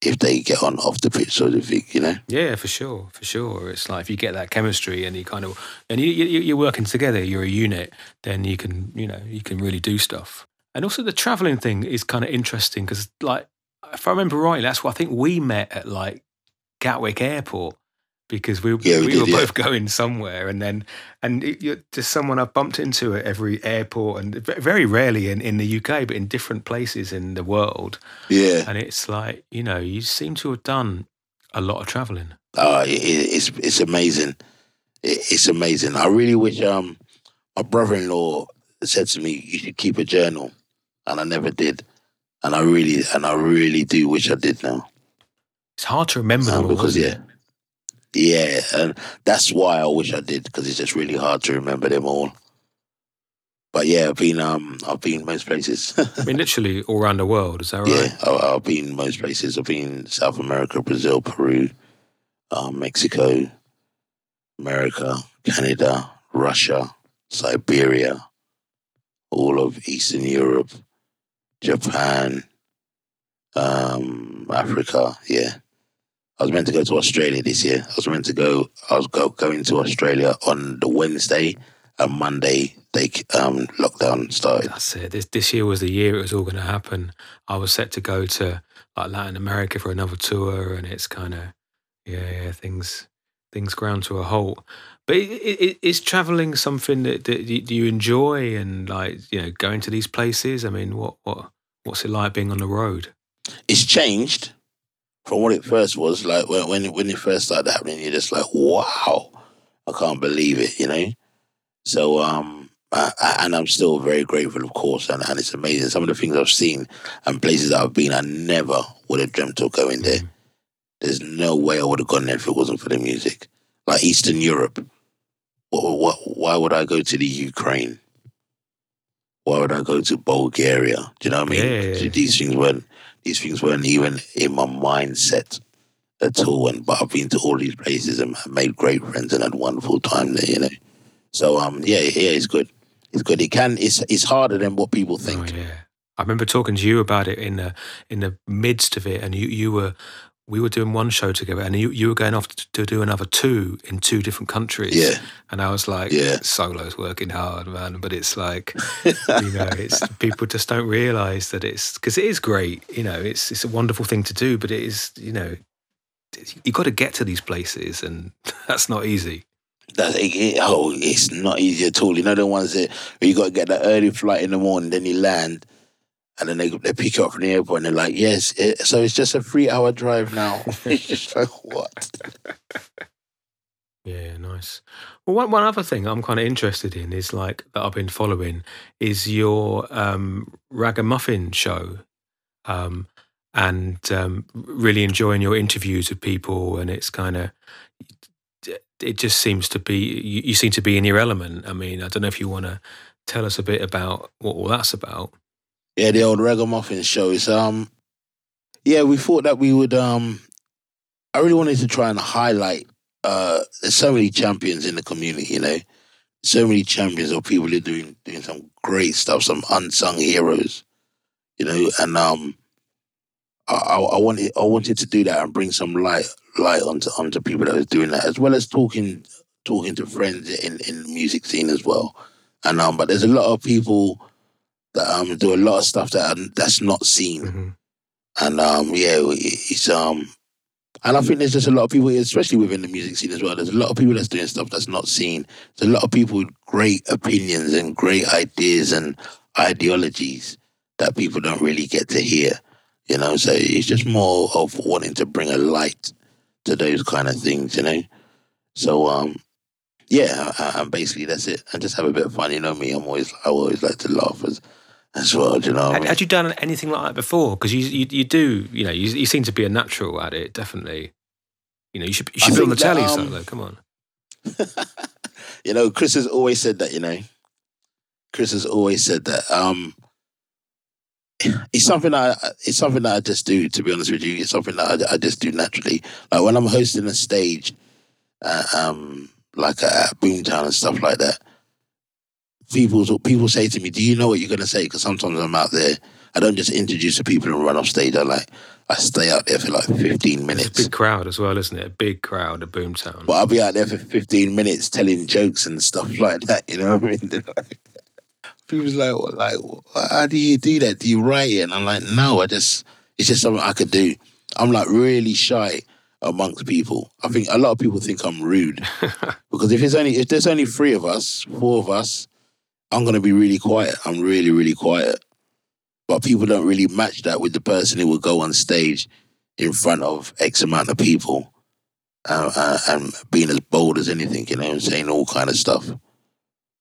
If they get on off the pitch, so to speak, you know. Yeah, for sure, for sure. It's like if you get that chemistry and you kind of and you, you you're working together, you're a unit, then you can you know you can really do stuff. And also the traveling thing is kind of interesting because like if I remember rightly, that's what I think we met at like Gatwick Airport because we Yeah, we we did, were yeah. both going somewhere, and then and it, you're just someone I've bumped into at every airport, and very rarely in, in the UK, but in different places in the world. Yeah. And it's like you know you seem to have done a lot of traveling. Uh, it, it- it's it's amazing. It, it's amazing. I really wish um my brother-in-law said to me, "You should keep a journal," and I never did. And I really and I really do wish I did now. It's hard to remember Um, all, because isn't yeah? Yeah, and that's why I wish I did because it's just really hard to remember them all. But yeah, I've been um I've been most places. I mean, literally all around the world. Is that right? Yeah, I, I've been most places. I've been South America, Brazil, Peru, um, Mexico, America, Canada, Russia, Siberia, all of Eastern Europe, Japan, um, Africa. Yeah, I was meant to go to Australia this year. I was meant to go. I was go, going to Australia on the Wednesday, and Monday they um, lockdown started. That's it. This this year was the year it was all going to happen. I was set to go to like Latin America for another tour, and it's kind of yeah, yeah, things things ground to a halt. But i i i- is traveling something that, that you enjoy and like you know going to these places? I mean, what what what's it like being on the road? it's changed from what it first was. Like when when it, when it first started happening, you're just like, wow, I can't believe it, you know. So um, I, I, and I'm still very grateful, of course, and, and it's amazing. Some of the things I've seen and places that I've been, I never would have dreamt of going there. Mm. There's no way I would have gone there if it wasn't for the music. Like Eastern Europe, what, what, why would I go to the Ukraine? Why would I go to Bulgaria? Do you know what I mean? Yeah. These things weren't these things weren't even in my mindset at all. And but I've been to all these places and made great friends and had a wonderful time there. You know, so um, yeah, yeah, it's good. It's good. It can. It's it's harder than what people think. Oh, yeah. I remember talking to you about it in the in the midst of it, and you you were we were doing one show together, and you you were going off to, to do another two in two different countries. Yeah, And I was like, Yeah. solo's working hard, man. But it's like, you know, it's people just don't realize that it's because it is great. You know, it's it's a wonderful thing to do, but it is, you know, you got to get to these places, and that's not easy. That it, it- oh, it's not easy at all. You know the ones that you got to get that early flight in the morning, then you land, and then they they pick you up from the airport, and they're like, "Yes, it, so it's just a three hour drive now." what? Yeah, nice. Well, one, one other thing I'm kind of interested in is like that I've been following is your um, Ragamuffin show, um, and um, really enjoying your interviews with people. And it's kind of it just seems to be you, you seem to be in your element. I mean, I don't know if you want to tell us a bit about what all that's about. Yeah, the old Ragamuffin shows. Um, yeah, we thought that we would. Um, I really wanted to try and highlight. Uh, there's so many champions in the community, you know, so many champions or people who are doing doing some great stuff, some unsung heroes, you know, and um, I, I wanted I wanted to do that and bring some light light onto onto people that was doing that, as well as talking talking to friends in in the music scene as well. And um, but there's a lot of people that um do a lot of stuff that that's not seen, mm-hmm. and um yeah, it's um. And I think there's just a lot of people, especially within the music scene as well. There's a lot of people that's doing stuff that's not seen. There's a lot of people with great opinions and great ideas and ideologies that people don't really get to hear. You know, so it's just more of wanting to bring a light to those kind of things, you know. So um, yeah, and basically that's it. And just have a bit of fun. You know me, I'm always I always like to laugh as as well. You know, had, had, you done anything like that before? Because you, you, you do you know you, you seem to be a natural at it. Definitely, you know you should you should be on the telly. That, um, though. Come on. you know, Chris has always said that. You know, Chris has always said that. Um, it's something that I, it's something that I just do. To be honest with you, it's something that I, I just do naturally. Like when I'm hosting a stage, uh, um, like at Boomtown and stuff like that. People people say to me, "Do you know what you're going to say?" Because sometimes I'm out there. I don't just introduce the people and run off stage. I like I stay out there for like 15 minutes. It's a big crowd as well, isn't it? A big crowd at Boomtown. But I'll be out there for 15 minutes telling jokes and stuff like that. You know what I mean? people's like, like, how do you do that? Do you write it? And I'm like, no, I just, it's just something I could do. I'm like really shy amongst people. I think a lot of people think I'm rude because if it's only if there's only three of us, four of us, I'm gonna be really quiet. I'm really really quiet. But people don't really match that with the person who will go on stage in front of X amount of people uh, uh, and being as bold as anything, you know, and saying all kind of stuff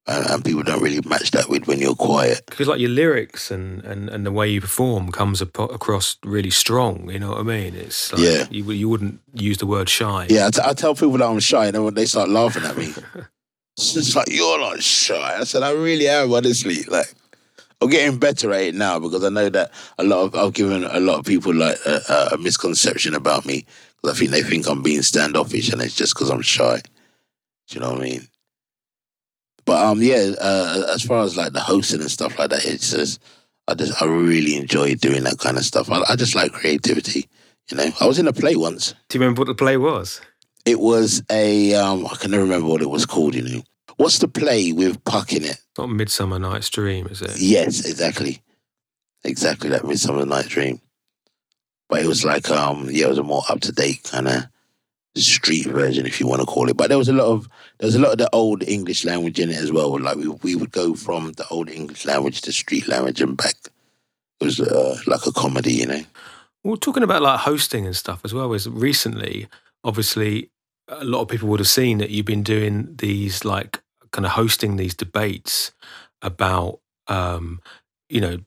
and, and, people don't really match that with when you're quiet. Because like your lyrics and, and, and the way you perform comes across really strong. You know what I mean? It's like yeah. You, you wouldn't use the word shy. Yeah, I, t- I tell people that I'm shy, and then they start laughing at me. it's just like you're not shy. I said I really am. Honestly, like I'm getting better at it now because I know that a lot of I've given a lot of people like a, a misconception about me because I think they think I'm being standoffish, and it's just because I'm shy. Do you know what I mean? But um, yeah, uh, as far as like the hosting and stuff like that, it's just I just I really enjoy doing that kind of stuff. I, I just like creativity. You know, I was in a play once. Do you remember what the play was? It was a um, I can never remember what it was called. You know, what's the play with Puck in it? Not Midsummer Night's Dream, is it? Yes, exactly, exactly that Midsummer Night's Dream. But it was like um, yeah, it was a more up to date kind of street version, if you want to call it. But there was a lot of there was a lot of the old English language in it as well. Like we we would go from the old English language to street language and back. It was uh, like a comedy, you know. Well, talking about like hosting and stuff as well. Was recently, obviously, a lot of people would have seen that you've been doing these like kind of hosting these debates about um, you know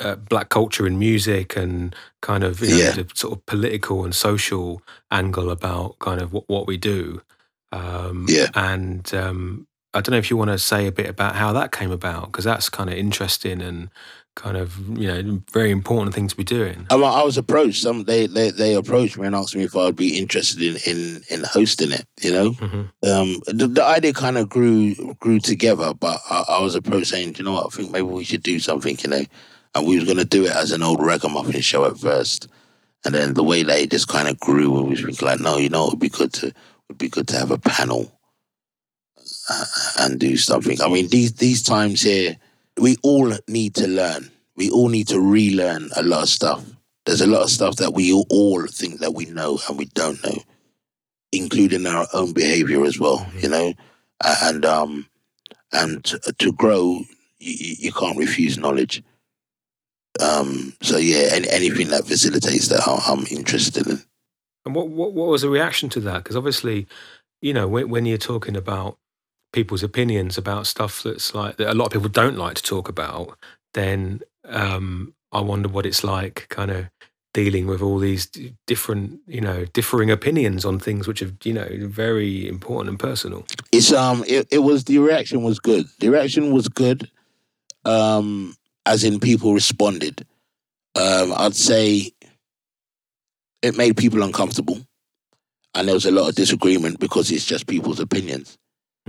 uh, black culture in music and kind of you know, yeah. the sort of political and social angle about kind of what, what we do. Um, yeah. And um, I don't know if you want to say a bit about how that came about because that's kind of interesting and kind of you know very important thing to be doing. I, I was approached. Some they, they they approached me and asked me if I would be interested in in, in hosting it. You know, mm-hmm. um, the, the, idea kind of grew grew together, but I, I was approached saying, you know what, I think maybe we should do something. You know, and we was going to do it as an old ragamuffin show at first. And then the way that it just kind of grew, we was thinking like, no, you know, it would be good to would be good to have a panel uh, and do something. I mean, these these times here, we all need to learn. We all need to relearn a lot of stuff. There's a lot of stuff that we all think that we know and we don't know, including our own behavior as well. Mm-hmm. You know, and um, and to grow, you, you can't refuse knowledge. Um, so yeah, any, anything that facilitates that, I'm interested in. And what what, what was the reaction to that? Because obviously, you know, when, when, you're talking about people's opinions about stuff that's like that a lot of people don't like to talk about, then um, I wonder what it's like, kind of dealing with all these different, you know, differing opinions on things which are, you know, very important and personal. It's um, it, it was the reaction was good. The reaction was good, um, as in people responded. Um, I'd say it made people uncomfortable, and there was a lot of disagreement because it's just people's opinions,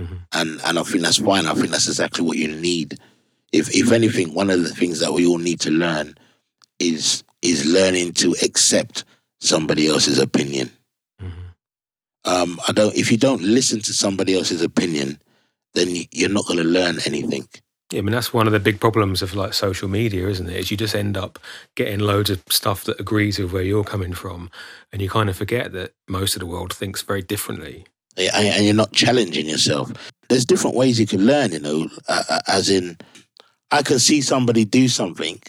mm-hmm. and and I think that's fine. I think that's exactly what you need. If if anything, one of the things that we all need to learn is is learning to accept somebody else's opinion. Mm-hmm. Um, I don't. If you don't listen to somebody else's opinion, then you're not going to learn anything. Yeah, I mean that's one of the big problems of like social media, isn't it? Is you just end up getting loads of stuff that agrees with where you're coming from, and you kind of forget that most of the world thinks very differently. And you're not challenging yourself. There's different ways you can learn, you know. Uh, as in, I can see somebody do something,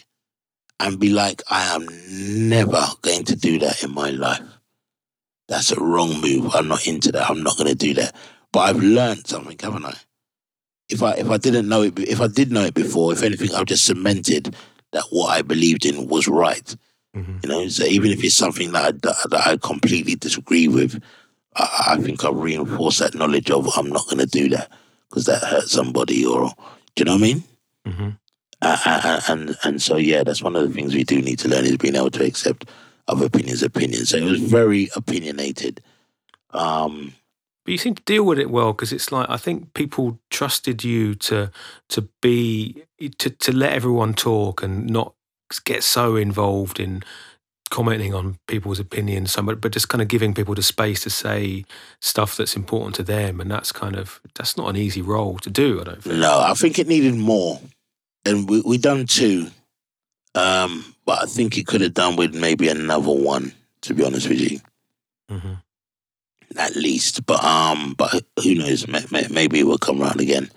and be like, I am never going to do that in my life. That's a wrong move. I'm not into that. I'm not going to do that. But I've learned something, haven't I? If I if I didn't know it, if I did know it before, if anything, I've just cemented that what I believed in was right. Mm-hmm. You know, so even if it's something that I, that I completely disagree with, I, I think I've reinforced that knowledge of I'm not going to do that because that hurt somebody, or do you know what I mean? Mm-hmm. Uh, and and so yeah, that's one of the things we do need to learn is being able to accept other opinions. Opinions. So it was very opinionated. Um, but you seem to deal with it well because it's like I think people trusted you to to be to to let everyone talk and not get so involved in commenting on people's opinions, so but just kind of giving people the space to say stuff that's important to them, and that's kind of that's not an easy role to do. I don't think. No, I think it needed more and we we done two, um, but I think he could have done with maybe another one. To be honest with you, mm-hmm. at least. But um, but who knows? Maybe it will come around again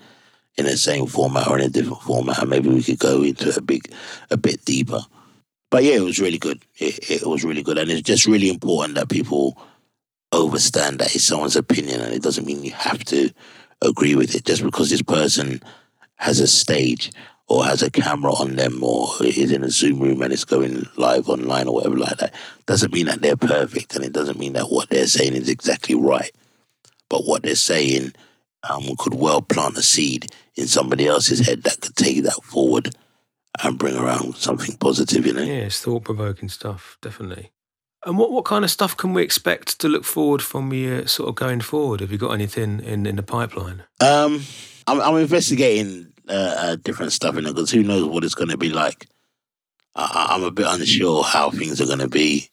in the same format or in a different format, maybe we could go into a big, a bit deeper. But yeah, it was really good. It, it was really good, and it's just really important that people understand that it's someone's opinion, and it doesn't mean you have to agree with it just because this person has a stage or has a camera on them or is in a Zoom room and it's going live online or whatever like that, doesn't mean that they're perfect and it doesn't mean that what they're saying is exactly right. But what they're saying um, could well plant a seed in somebody else's head that could take that forward and bring around something positive, you know? Yeah, it's thought provoking stuff, definitely. And what, what kind of stuff can we expect to look forward from you sort of going forward? Have you got anything in, in the pipeline? Um, I'm, I'm investigating uh, uh, different stuff in it because who knows what it's going to be like. I, am a bit unsure how things are going to be.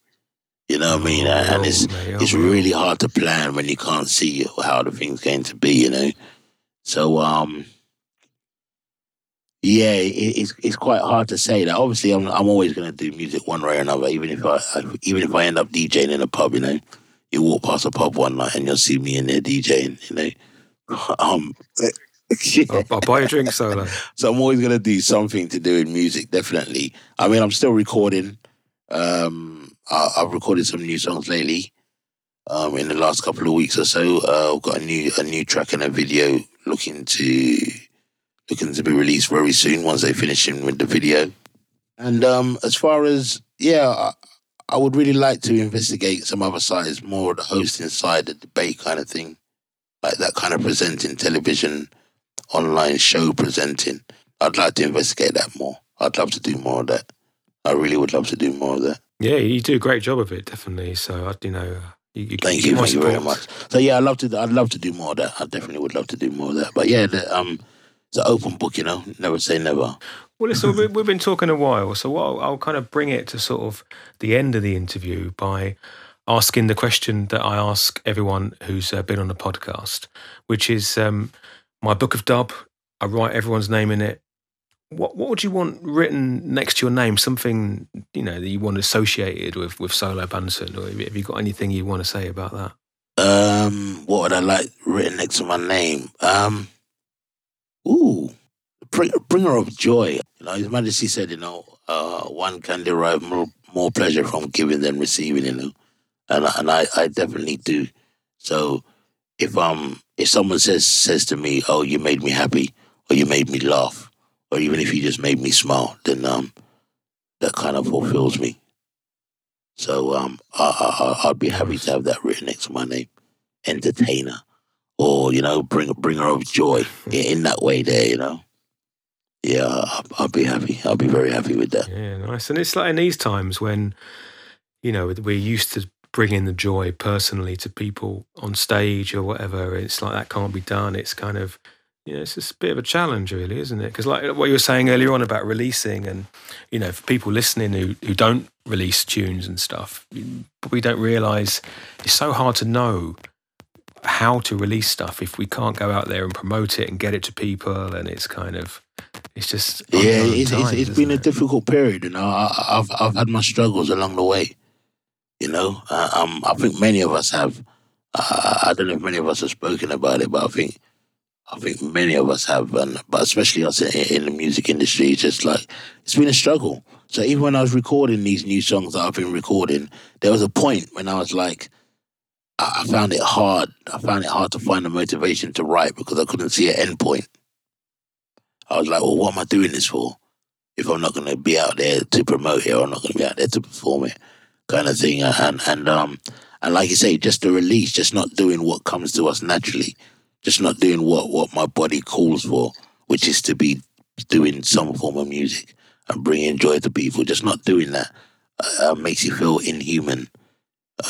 You know what I mean? And, and it's it's really hard to plan when you can't see how the thing's going to be. You know, so um, yeah, it, it's it's quite hard to say that. Obviously, I'm I'm always going to do music one way or another. Even if I even if I end up DJing in a pub, you know, you walk past a pub one night and you'll see me in there DJing. You know, um, I'll, I'll, buy a drink solo. so I'm always gonna do something to do with music. Definitely. I mean, I'm still recording. Um, I, have recorded some new songs lately. Um, in the last couple of weeks or so, uh, I've got a new a new track and a video looking to looking to be released very soon once they finish him with the video. And um, as far as yeah, I, I would really like to investigate some other sides, more of the hosting side, the debate kind of thing, like that kind of presenting television online show presenting. I'd like to investigate that more. I'd love to do more of that. I really would love to do more of that. Yeah, you do a great job of it, definitely. So, I, you know, you, you thank you, thank you very much. So, yeah, I'd love to. I'd love to do more of that. I definitely would love to do more of that. But yeah, the, um, it's an open book, you know. Never say never. Well, listen, we've been talking a while, so I'll, I'll kind of bring it to sort of the end of the interview by asking the question that I ask everyone who's uh, been on the podcast, which is, um, my book of dub. I write everyone's name in it. What what would you want written next to your name? Something you know that you want associated with with Solo Banton, or have you got anything you want to say about that? Um, what would I like written next to my name? Um, ooh, bringer of joy. You know, His Majesty said, you know, uh, one can derive more more pleasure from giving than receiving. You know, and and I I definitely do. So if um if someone says says to me, "Oh, you made me happy," or "You made me laugh," or even if you just made me smile, then um that kind of fulfills me. So um, I, I, I'd be happy to have that written next to my name, entertainer, or you know, bring bringer of joy in, that way. There, you know. Yeah, I'll, I'll be happy. I'll be very happy with that. Yeah, nice. And it's like in these times when, you know, we're used to bringing the joy personally to people on stage or whatever. It's like that can't be done. It's kind of yeah, it's just a bit of a challenge, really, isn't it? Because like what you were saying earlier on about releasing, and you know, for people listening who who don't release tunes and stuff, we don't realise it's so hard to know how to release stuff if we can't go out there and promote it and get it to people, and it's kind of it's just yeah, it's, times, it's, it's been a difficult period. You know, I, have I've had my struggles along the way. You know, uh, um, I think many of us have. Uh, I don't know if many of us have spoken about it, but I think I think many of us have, and but especially us in, in the music industry, it's just like it's been a struggle. So even when I was recording these new songs that I've been recording, there was a point when I was like, I, found it hard. I found it hard to find the motivation to write because I couldn't see an end point. I was like, well, what am I doing this for? If I'm not going to be out there to promote it, or I'm not going to be out there to perform it, kind of thing. And and um and like you say, just the release, just not doing what comes to us naturally just not doing what what my body calls for, which is to be doing some form of music and bringing joy to people. Just not doing that uh, makes you feel inhuman.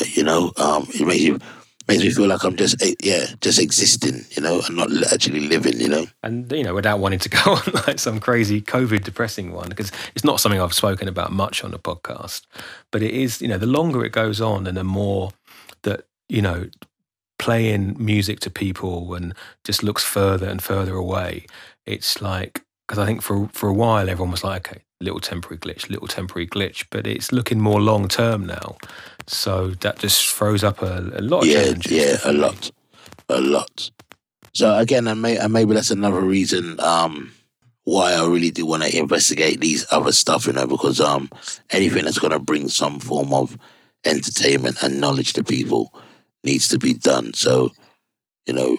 You know, um, it makes you makes me feel like I'm just eh, yeah, just existing, you know, and not actually living, you know. And you know, without wanting to go on like some crazy COVID depressing one, because it's not something I've spoken about much on the podcast, but it is, you know, the longer it goes on and the more that you know playing music to people and just looks further and further away. It's like because I think for for a while everyone was like, okay, little temporary glitch, little temporary glitch, but it's looking more long term now. So that just throws up a, a lot. yeah, yeah, a lot, a lot. So again, and, may, and maybe that's another reason um, why I really do want to investigate these other stuff, you know, because um, anything that's going to bring some form of entertainment and knowledge to people needs to be done. So, you know,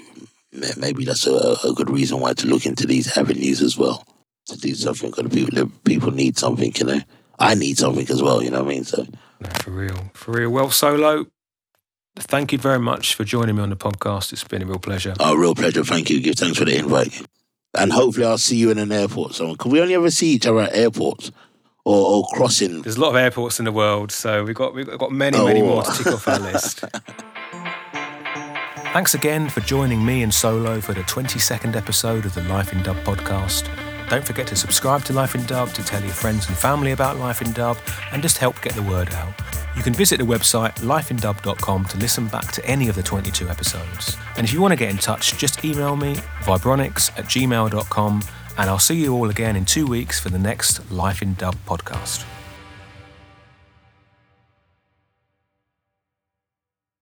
maybe that's a, a good reason why to look into these avenues as well to do something because people people need something. You know, I need something as well. You know what I mean? So, for real, for real. Well, solo. Thank you very much for joining me on the podcast. It's been a real pleasure. Oh, real pleasure. Thank you. Give thanks for the invite. And hopefully, I'll see you in an airport. So, can we only ever see each other at airports? Or, or, crossing. There's a lot of airports in the world, so we've got we've got many, oh. many more to tick off our list. Thanks again for joining me and Solo for the 22nd episode of the Life in Dub podcast. Don't forget to subscribe to Life in Dub to tell your friends and family about Life in Dub and just help get the word out. You can visit the website lifeindub.com to listen back to any of the 22 episodes. And if you want to get in touch, just email me, vibronics at gmail.com, and I'll see you all again in two weeks for the next Life in Dub podcast.